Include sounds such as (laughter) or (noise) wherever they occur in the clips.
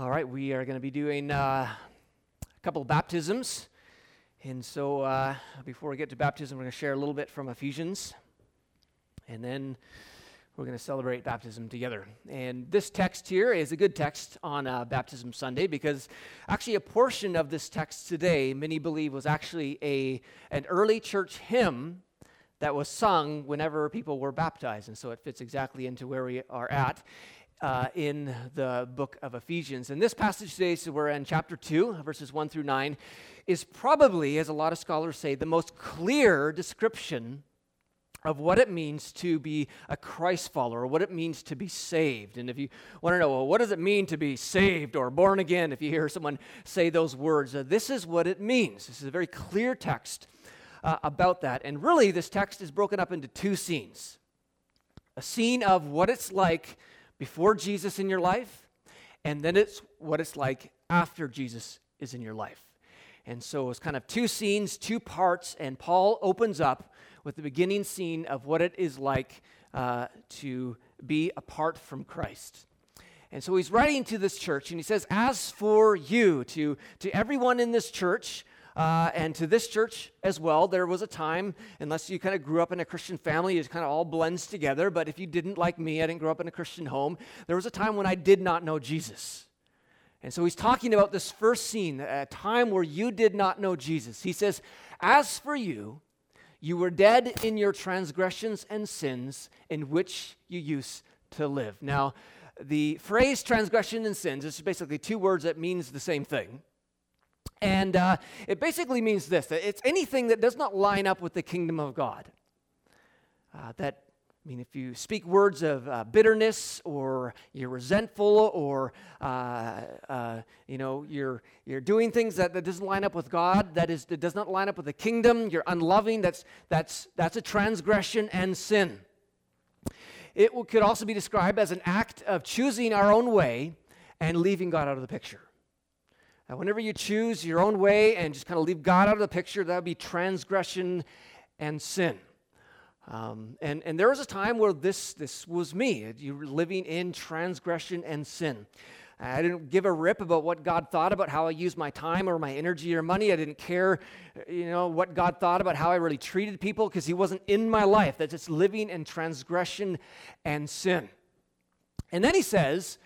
All right, we are going to be doing uh, a couple of baptisms. And so uh, before we get to baptism, we're going to share a little bit from Ephesians. And then we're going to celebrate baptism together. And this text here is a good text on uh, Baptism Sunday because actually a portion of this text today, many believe, was actually a, an early church hymn that was sung whenever people were baptized. And so it fits exactly into where we are at uh, in the book of Ephesians. And this passage today, so we're in chapter 2, verses 1 through 9, is probably, as a lot of scholars say, the most clear description of what it means to be a Christ follower, what it means to be saved. And if you want to know, well, what does it mean to be saved or born again, if you hear someone say those words, uh, this is what it means. This is a very clear text uh, about that. And really, this text is broken up into two scenes a scene of what it's like before Jesus in your life, and then it's what it's like after Jesus is in your life. And so it's kind of two scenes, two parts, and Paul opens up with the beginning scene of what it is like uh, to be apart from Christ. And so he's writing to this church, and he says, As for you, to, to everyone in this church, uh, and to this church as well, there was a time, unless you kind of grew up in a Christian family, it kind of all blends together. But if you didn't like me, I didn't grow up in a Christian home, there was a time when I did not know Jesus. And so he's talking about this first scene, a time where you did not know Jesus. He says, As for you, you were dead in your transgressions and sins in which you used to live. Now, the phrase transgression and sins is basically two words that means the same thing. And uh, it basically means this that it's anything that does not line up with the kingdom of God. Uh, that, I mean, if you speak words of uh, bitterness or you're resentful or, uh, uh, you know, you're, you're doing things that, that doesn't line up with God, that, is, that does not line up with the kingdom, you're unloving, that's, that's, that's a transgression and sin. It could also be described as an act of choosing our own way and leaving God out of the picture. Uh, whenever you choose your own way and just kind of leave God out of the picture, that would be transgression and sin. Um, and, and there was a time where this, this was me. You were living in transgression and sin. I didn't give a rip about what God thought about how I used my time or my energy or money. I didn't care, you know, what God thought about how I really treated people because He wasn't in my life. That's just living in transgression and sin. And then He says,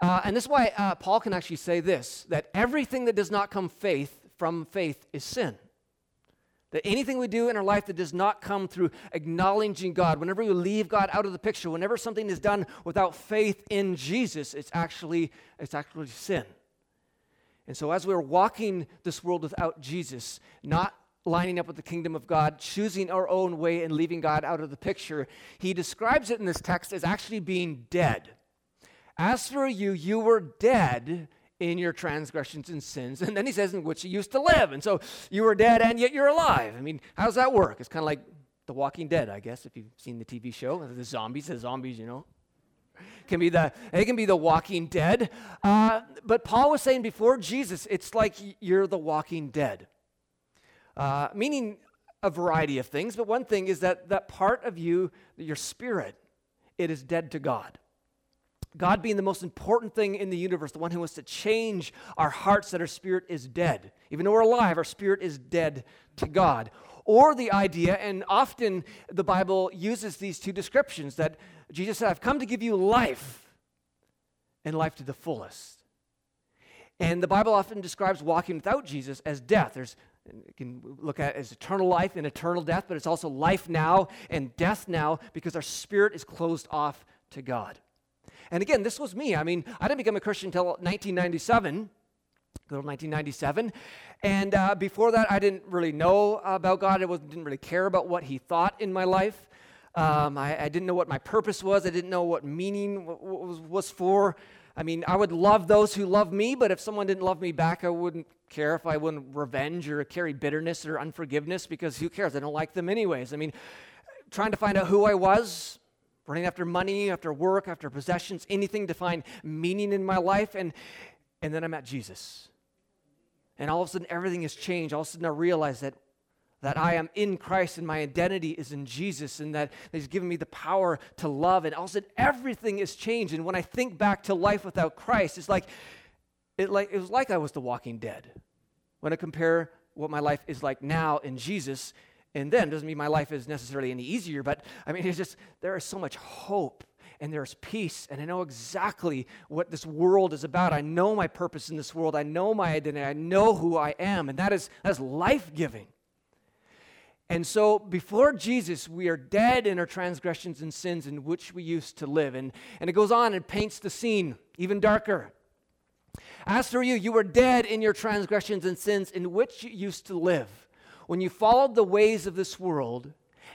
uh, and this is why uh, Paul can actually say this that everything that does not come faith from faith is sin. That anything we do in our life that does not come through acknowledging God, whenever we leave God out of the picture, whenever something is done without faith in Jesus, it's actually, it's actually sin. And so, as we're walking this world without Jesus, not lining up with the kingdom of God, choosing our own way and leaving God out of the picture, he describes it in this text as actually being dead. As for you, you were dead in your transgressions and sins. And then he says, in which you used to live. And so you were dead and yet you're alive. I mean, how does that work? It's kind of like The Walking Dead, I guess, if you've seen the TV show. The zombies, the zombies, you know. Can be the it can be the Walking Dead, uh, but Paul was saying before Jesus, it's like you're the Walking Dead, uh, meaning a variety of things. But one thing is that that part of you, your spirit, it is dead to God. God being the most important thing in the universe, the one who wants to change our hearts that our spirit is dead. Even though we're alive, our spirit is dead to God. Or the idea, and often the Bible uses these two descriptions that Jesus said, I've come to give you life and life to the fullest. And the Bible often describes walking without Jesus as death. There's you can look at it as eternal life and eternal death, but it's also life now and death now because our spirit is closed off to God. And again, this was me. I mean, I didn't become a Christian until 1997. Go 1997. And uh, before that, I didn't really know about God. I didn't really care about what He thought in my life. Um, I, I, didn't know what my purpose was. I didn't know what meaning was, was for. I mean, I would love those who love me, but if someone didn't love me back, I wouldn't care if I wouldn't revenge or carry bitterness or unforgiveness because who cares? I don't like them anyways. I mean, trying to find out who I was, running after money, after work, after possessions, anything to find meaning in my life. And, and then I met Jesus. And all of a sudden, everything has changed. All of a sudden, I realize that, that I am in Christ and my identity is in Jesus and that He's given me the power to love. And all of a sudden, everything is changed. And when I think back to life without Christ, it's like it, like, it was like I was the walking dead. When I compare what my life is like now in Jesus and then, doesn't mean my life is necessarily any easier, but I mean, it's just, there is so much hope and there's peace, and I know exactly what this world is about. I know my purpose in this world. I know my identity. I know who I am, and that is, that is life giving. And so, before Jesus, we are dead in our transgressions and sins in which we used to live. And, and it goes on and paints the scene even darker. As for you, you were dead in your transgressions and sins in which you used to live when you followed the ways of this world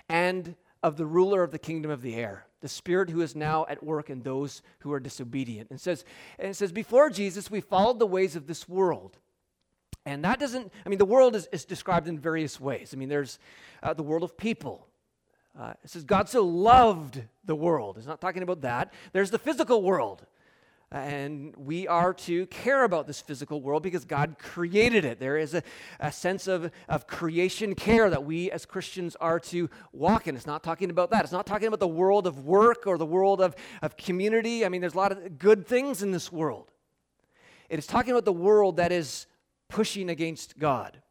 and of the ruler of the kingdom of the air, the spirit who is now at work in those who are disobedient. And says, and it says before Jesus, we followed the ways of this world. And that doesn't, I mean, the world is, is described in various ways. I mean, there's uh, the world of people. Uh, it says God so loved the world. It's not talking about that. There's the physical world. And we are to care about this physical world because God created it. There is a, a, sense of, of creation care that we as Christians are to walk in. It's not talking about that. It's not talking about the world of work or the world of, of community. I mean, there's a lot of good things in this world. It is talking about the world that is pushing against God,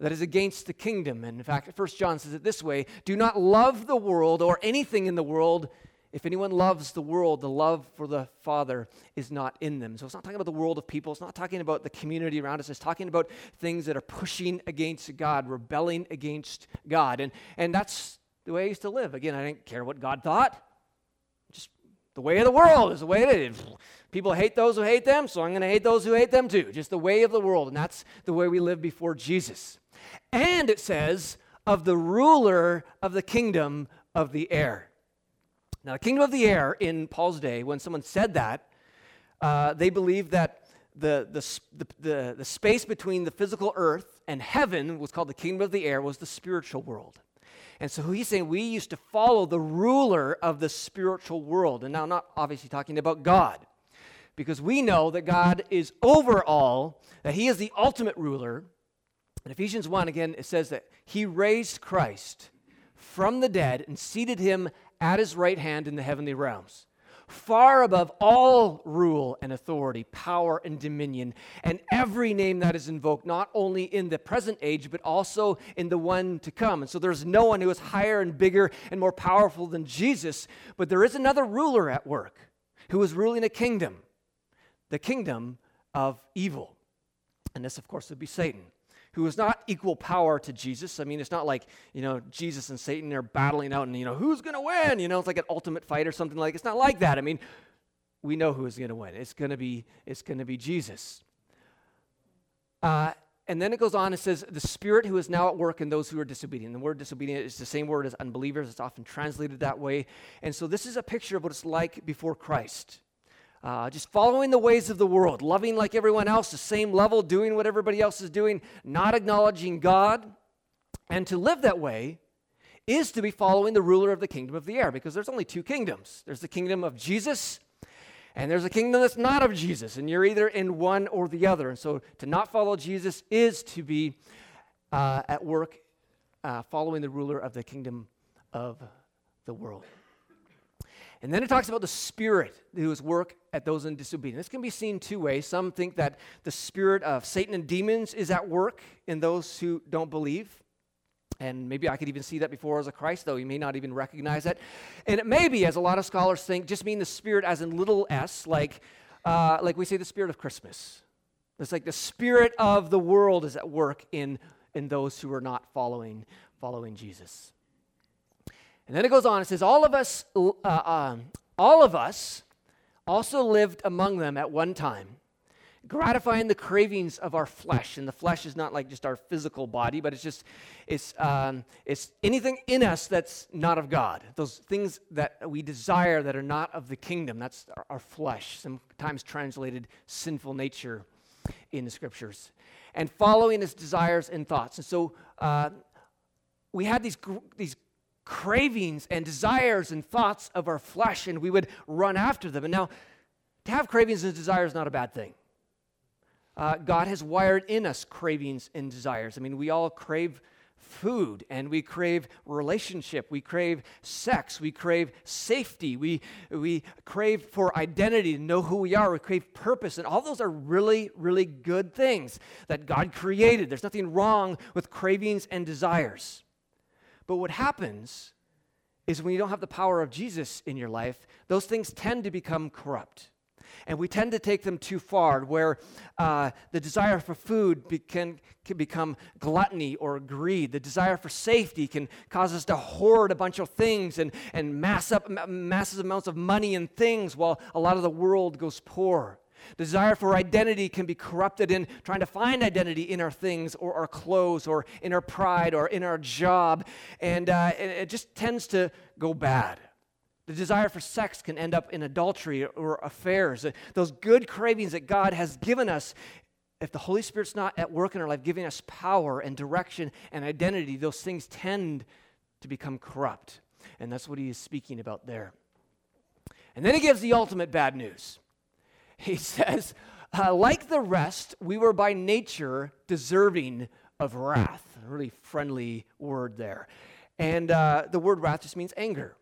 that is against the kingdom. And in fact, First John says it this way do not love the world or anything in the world if anyone loves the world, the love for the Father is not in them. So it's not talking about the world of people. It's not talking about the community around us. It's talking about things that are pushing against God, rebelling against God. And, and that's the way I used to live. Again, I didn't care what God thought. Just the way of the world is the way it is. People hate those who hate them, so I'm going to hate those who hate them too. Just the way of the world. And that's the way we live before Jesus. And it says, of the ruler of the kingdom of the air. Now, the kingdom of the air in Paul's day, when someone said that, uh, they believed that the, the, the, the space between the physical earth and heaven was called the kingdom of the air, was the spiritual world. And so he's saying we used to follow the ruler of the spiritual world. And now, not obviously talking about God, because we know that God is over all, that he is the ultimate ruler. In Ephesians 1, again, it says that he raised Christ from the dead and seated him at his right hand in the heavenly realms, far above all rule and authority, power and dominion, and every name that is invoked, not only in the present age, but also in the one to come. And so there's no one who is higher and bigger and more powerful than Jesus, but there is another ruler at work who is ruling a kingdom, the kingdom of evil. And this, of course, would be Satan who is not equal power to Jesus. I mean, it's not like, you know, Jesus and Satan are battling out and, you know, who's going to win? You know, it's like an ultimate fight or something like It's not like that. I mean, we know who is going to win. It's going to be it's going to be Jesus. Uh, and then it goes on, it says, the spirit who is now at work in those who are disobedient. The word disobedient is the same word as unbelievers. It's often translated that way. And so this is a picture of what it's like before Christ. Uh, just following the ways of the world, loving like everyone else, the same level, doing what everybody else is doing, not acknowledging God. And to live that way is to be following the ruler of the kingdom of the air because there's only two kingdoms there's the kingdom of Jesus, and there's a kingdom that's not of Jesus, and you're either in one or the other. And so to not follow Jesus is to be uh, at work uh, following the ruler of the kingdom of the world. And then it talks about the spirit who is work at those in disobedience. This can be seen two ways. Some think that the spirit of Satan and demons is at work in those who don't believe. And maybe I could even see that before as a Christ, though you may not even recognize that. And it may be, as a lot of scholars think, just mean the spirit as in little s, like, uh, like we say the spirit of Christmas. It's like the spirit of the world is at work in, in those who are not following, following Jesus. And then it goes on, it says, All of us, uh, um, all of us also lived among them at one time, gratifying the cravings of our flesh. And the flesh is not like just our physical body, but it's just, it's, um, it's anything in us that's not of God. Those things that we desire that are not of the kingdom, that's our, our flesh, sometimes translated sinful nature in the scriptures. And following his desires and thoughts. And so, uh, we had these, these cravings and desires and thoughts of our flesh, and we would run after them. And now, to have cravings and desires is not a bad thing. Uh, God has wired in us cravings and desires. I mean, we all crave food and we crave relationship. We crave sex. We crave safety. We, we crave for identity to know who we are. We crave purpose. And all those are really, really good things that God created. There's nothing wrong with cravings and desires. But what happens is when you don't have the power of Jesus in your life, those things tend to become corrupt. And we tend to take them too far, where uh, the desire for food be- can, can become gluttony or greed. The desire for safety can cause us to hoard a bunch of things and, and mass up massive amounts of money and things while a lot of the world goes poor. Desire for identity can be corrupted in trying to find identity in our things or our clothes or in our pride or in our job. And, uh, it just tends to go bad. The desire for sex can end up in adultery or affairs. Those good cravings that God has given us, if the Holy Spirit's not at work in our life, giving us power and direction and identity, those things tend to become corrupt. And that's what he is speaking about there. And then he gives the ultimate bad news. (laughs) He says, uh, like the rest, we were by nature deserving of wrath. A really friendly word there. And uh, the word wrath just means anger.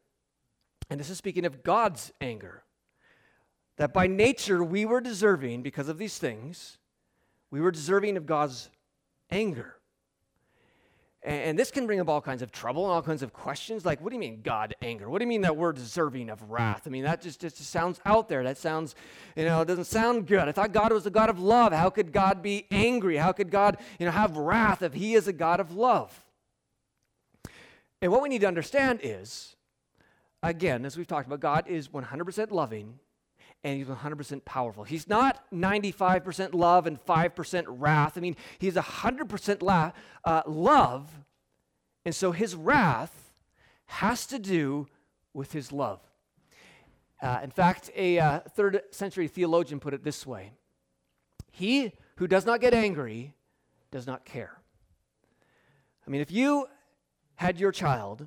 And this is speaking of God's anger. That by nature we were deserving, because of these things, we were deserving of God's anger. And this can bring up all kinds of trouble and all kinds of questions. Like, what do you mean, God anger? What do you mean that we're deserving of wrath? I mean, that just, just sounds out there. That sounds, you know, it doesn't sound good. I thought God was a God of love. How could God be angry? How could God, you know, have wrath if He is a God of love? And what we need to understand is, again, as we've talked about, God is 100% loving and he's 100% powerful. He's not 95% love and 5% wrath. I mean, he's 100% la- uh, love, and so his wrath has to do with his love. Uh, in fact, a uh, third century theologian put it this way He who does not get angry does not care. I mean, if you had your child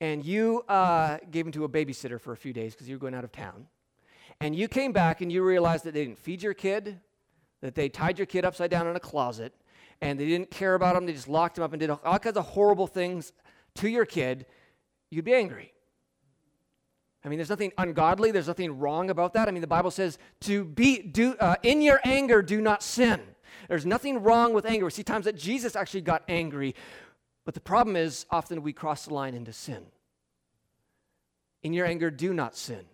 and you uh, gave him to a babysitter for a few days because you were going out of town, and you came back and you realized that they didn't feed your kid, that they tied your kid upside down in a closet, and they didn't care about him, they just locked him up and did all kinds of horrible things to your kid, you'd be angry. I mean, there's nothing ungodly. There's nothing wrong about that. I mean, the Bible says to be do uh, in your anger, do not sin. There's nothing wrong with anger. We see times that Jesus actually got angry, but the problem is often we cross the line into sin. In your anger, do not sin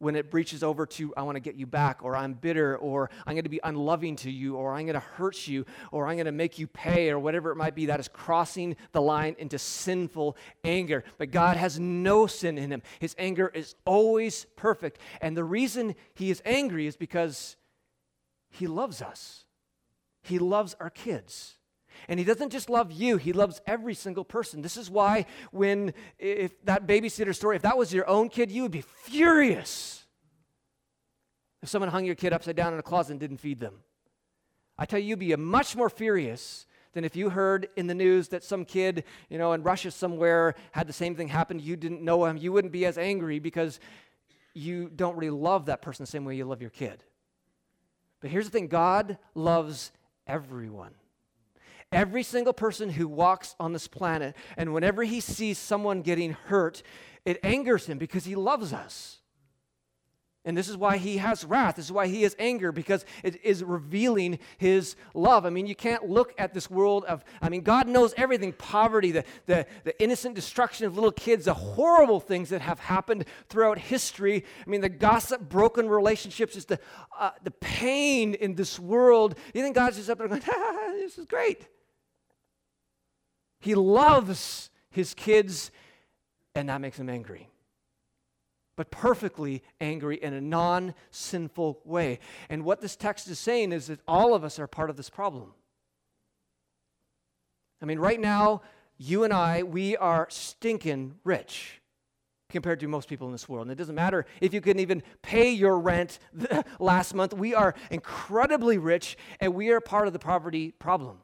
when it breaches over to, I want to get you back, or I'm bitter, or I'm going to be unloving to you, or I'm going to hurt you, or I'm going to make you pay, or whatever it might be, that is crossing the line into sinful anger. But God has no sin in him. His anger is always perfect. And the reason he is angry is because he loves us, he loves our kids. And he doesn't just love you, he loves every single person. This is why, when, if that babysitter story, if that was your own kid, you would be furious if someone hung your kid upside down in a closet and didn't feed them. I tell you, you'd be much more furious than if you heard in the news that some kid, you know, in Russia somewhere had the same thing happen. You didn't know him. You wouldn't be as angry because you don't really love that person the same way you love your kid. But here's the thing God loves everyone. Every single person who walks on this planet, and whenever he sees someone getting hurt, it angers him because he loves us. And this is why he has wrath. This is why he has anger, because it is revealing his love. I mean, you can't look at this world of, I mean, God knows everything poverty, the, the, the innocent destruction of little kids, the horrible things that have happened throughout history. I mean, the gossip, broken relationships, just the, uh, the pain in this world. You think God's just up there going, (laughs) this is great. He loves his kids, and that makes him angry. But perfectly angry in a non sinful way. And what this text is saying is that all of us are part of this problem. I mean, right now, you and I, we are stinking rich compared to most people in this world. And it doesn't matter if you can even pay your rent (laughs) last month. We are incredibly rich, and we are part of the poverty problem.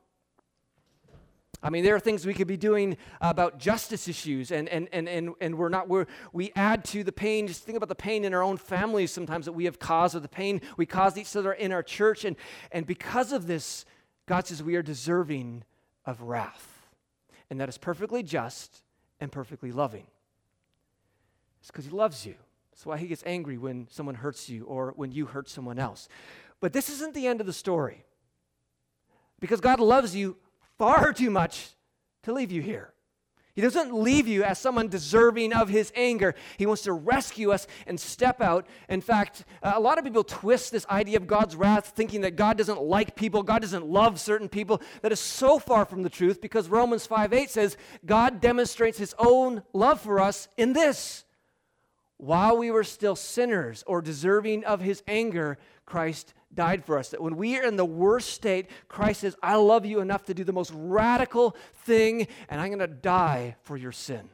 I mean, there are things we could be doing about justice issues, and, and, and, and, and we're not, we're, we add to the pain. Just think about the pain in our own families sometimes that we have caused, or the pain we caused each other in our church. And, and because of this, God says we are deserving of wrath. and that is perfectly just and perfectly loving. It's because He loves you. That's why He gets angry when someone hurts you or when you hurt someone else. But this isn't the end of the story. Because God loves you far too much to leave you here. He doesn't leave you as someone deserving of his anger. He wants to rescue us and step out. In fact, uh, a lot of people twist this idea of God's wrath, thinking that God doesn't like people, God doesn't love certain people. That is so far from the truth because Romans 5 8 says, God demonstrates his own love for us in this. While we were still sinners or deserving of his anger, Christ died for us. That when we are in the worst state, Christ says, I love you enough to do the most radical thing, and I'm going to die for your sin.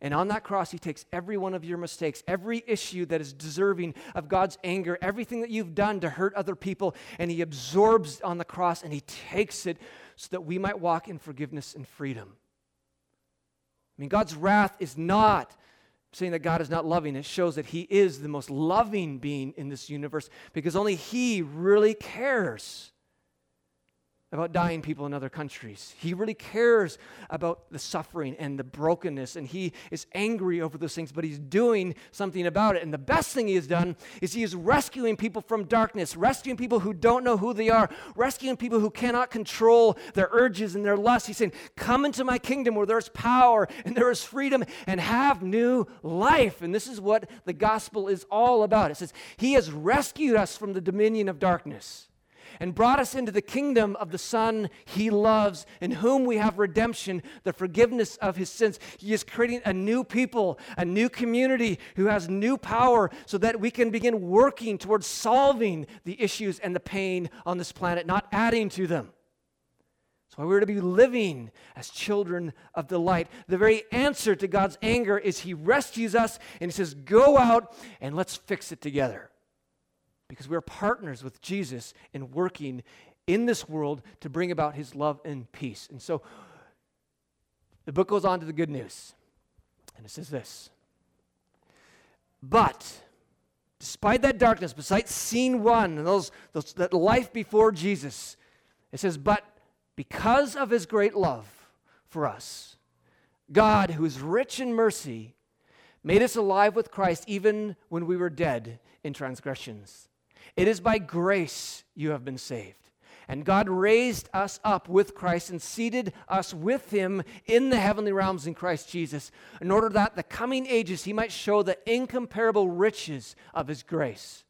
And on that cross, he takes every one of your mistakes, every issue that is deserving of God's anger, everything that you've done to hurt other people, and he absorbs on the cross and he takes it so that we might walk in forgiveness and freedom. I mean, God's wrath is not saying that God is not loving, it shows that He is the most loving being in this universe because only He really cares about dying people in other countries. He really cares about the suffering and the brokenness, and he is angry over those things, but he's doing something about it. And the best thing he has done is he is rescuing people from darkness, rescuing people who don't know who they are, rescuing people who cannot control their urges and their lusts. He's saying, Come into my kingdom where there's power and there is freedom and have new life. And this is what the gospel is all about. It says, He has rescued us from the dominion of darkness and brought us into the kingdom of the Son he loves, in whom we have redemption, the forgiveness of his sins. He is creating a new people, a new community who has new power so that we can begin working towards solving the issues and the pain on this planet, not adding to them. That's why we're to be living as children of the light. The very answer to God's anger is He rescues us and He says, Go out and let's fix it together because we're partners with Jesus in working in this world to bring about his love and peace. And so the book goes on to the good news. And it says this But despite that darkness, besides scene one and those, those, that life before Jesus, it says, But because of his great love for us, God, who is rich in mercy, made us alive with Christ even when we were dead in transgressions. It is by grace you have been saved. And God raised us up with Christ and seated us with him in the heavenly realms in Christ Jesus, in order that the coming ages he might show the incomparable riches of his grace,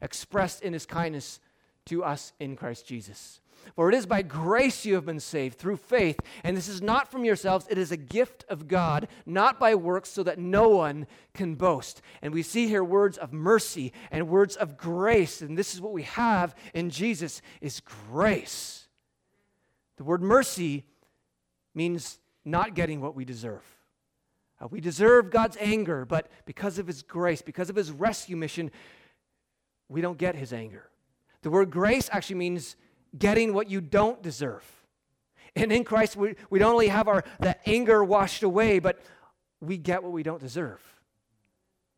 expressed in his kindness to us in Christ Jesus. For it is by grace you have been saved through faith, and this is not from yourselves, it is a gift of God, not by works, so that no one can boast. And we see here words of mercy and words of grace, and this is what we have in Jesus is grace. The word mercy means not getting what we deserve. Uh, we deserve God's anger, but because of his grace, because of his rescue mission, we don't get his anger. The word grace actually means getting what you don't deserve. And in Christ, we, we don't only have our the anger washed away, but we get what we don't deserve.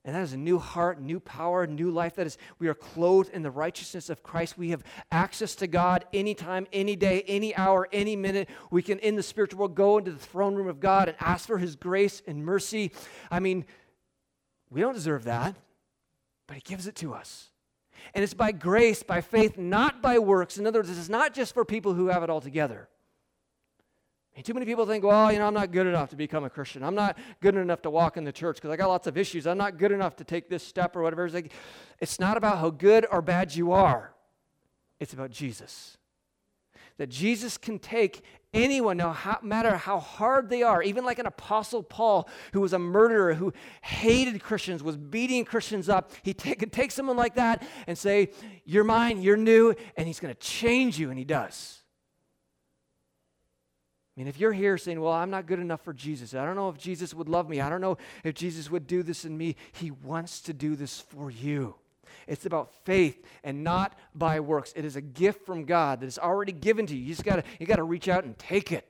And that is a new heart, new power, new life. That is, we are clothed in the righteousness of Christ. We have access to God anytime, any day, any hour, any minute. We can, in the spiritual world, go into the throne room of God and ask for His grace and mercy. I mean, we don't deserve that, but He gives it to us. And it's by grace, by faith, not by works. In other words, is not just for people who have it all together. And too many people think, well, you know, I'm not good enough to become a Christian. I'm not good enough to walk in the church because I got lots of issues. I'm not good enough to take this step or whatever. It's, like, it's not about how good or bad you are, it's about Jesus. That Jesus can take anyone, no matter how hard they are, even like an apostle Paul, who was a murderer, who hated Christians, was beating Christians up, he could take someone like that and say, You're mine, you're new, and he's going to change you, and he does. I mean, if you're here saying, Well, I'm not good enough for Jesus, I don't know if Jesus would love me, I don't know if Jesus would do this in me, he wants to do this for you. It's about faith and not by works. It is a gift from God that is already given to you. You just got to you got to reach out and take it.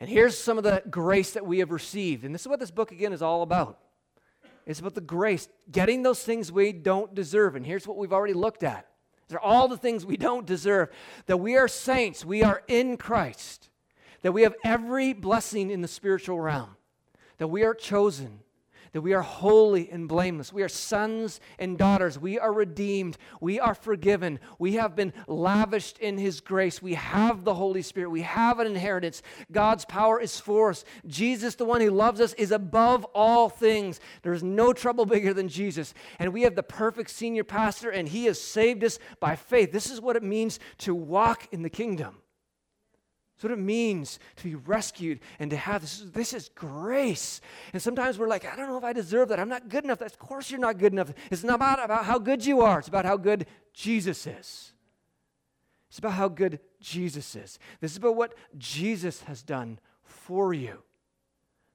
And here's some of the grace that we have received. And this is what this book again is all about. It's about the grace, getting those things we don't deserve. And here's what we've already looked at. They're all the things we don't deserve. That we are saints, we are in Christ, that we have every blessing in the spiritual realm, that we are chosen, that we are holy and blameless. We are sons and daughters. We are redeemed. We are forgiven. We have been lavished in His grace. We have the Holy Spirit. We have an inheritance. God's power is for us. Jesus, the one who loves us, is above all things. There is no trouble bigger than Jesus. And we have the perfect senior pastor, and He has saved us by faith. This is what it means to walk in the kingdom. That's what it means to be rescued and to have this. This is grace. And sometimes we're like, I don't know if I deserve that. I'm not good enough. Of course, you're not good enough. It's not about, about how good you are, it's about how good Jesus is. It's about how good Jesus is. This is about what Jesus has done for you.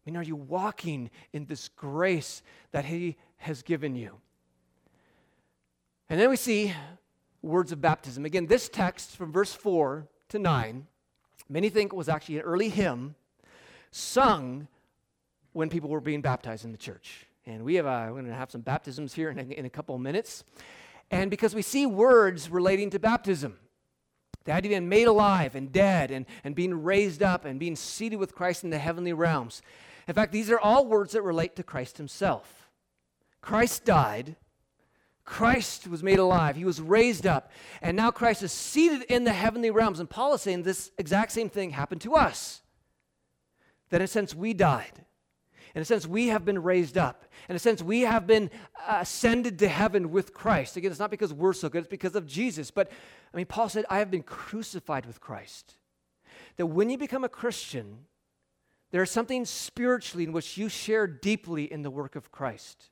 I mean, are you walking in this grace that He has given you? And then we see words of baptism. Again, this text from verse 4 to 9 Many think it was actually an early hymn sung when people were being baptized in the church. And we have a, we're going to have some baptisms here in a, in a couple of minutes. And because we see words relating to baptism, the idea of being made alive and dead and, and being raised up and being seated with Christ in the heavenly realms. In fact, these are all words that relate to Christ himself. Christ died Christ was made alive. He was raised up. And now Christ is seated in the heavenly realms. And Paul is saying this exact same thing happened to us. That in a sense, we died. In a sense, we have been raised up. In a sense, we have been ascended to heaven with Christ. Again, it's not because we're so good, it's because of Jesus. But I mean, Paul said, I have been crucified with Christ. That when you become a Christian, there is something spiritually in which you share deeply in the work of Christ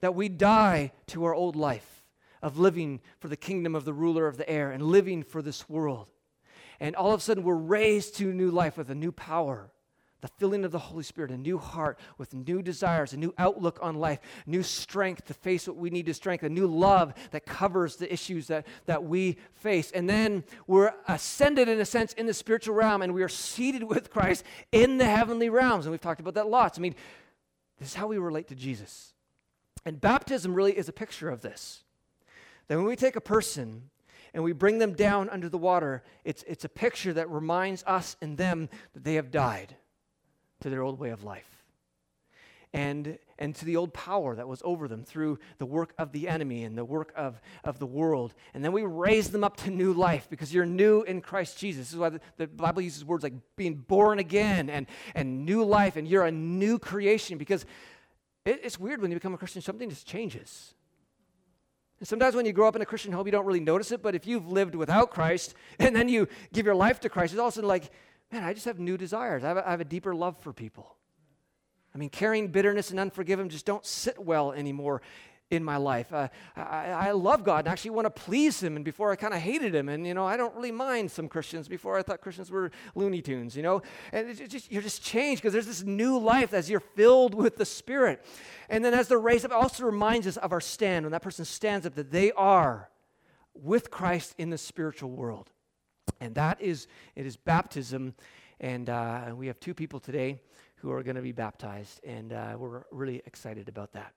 that we die to our old life of living for the kingdom of the ruler of the air and living for this world. And all of a sudden, we're raised to new life with a new power, the filling of the Holy Spirit, a new heart with new desires, a new outlook on life, new strength to face what we need to strengthen, a new love that covers the issues that, that we face. And then we're ascended, in a sense, in the spiritual realm, and we are seated (laughs) with Christ in the heavenly realms. And we've talked about that lots. I mean, this is how we relate to Jesus. And baptism really is a picture of this. That when we take a person and we bring them down under the water, it's, it's a picture that reminds us and them that they have died to their old way of life and, and to the old power that was over them through the work of the enemy and the work of, of the world. And then we raise them up to new life because you're new in Christ Jesus. This is why the, the Bible uses words like being born again and, and new life, and you're a new creation because it, it's weird when you become a Christian, something just changes. And sometimes when you grow up in a Christian home, you don't really notice it, but if you've lived without Christ (laughs) and then you give your life to Christ, it's all of a sudden like, man, I just have new desires. I have a, I have a deeper love for people. I mean, carrying bitterness and unforgiveness just don't sit well anymore in my life. Uh, I, I, love God and actually want to please Him. And before I kind of hated Him, and you know, I don't really mind some Christians. Before I thought Christians were Looney Tunes, you know. And it's just, you're just changed because there's this new life as you're filled with the Spirit. And then as they're raised up, it also reminds us of our stand when that person stands up that they are with Christ in the spiritual world. And that is it is baptism. And uh, we have two people today who are going to be baptized, and uh, we're really excited about that.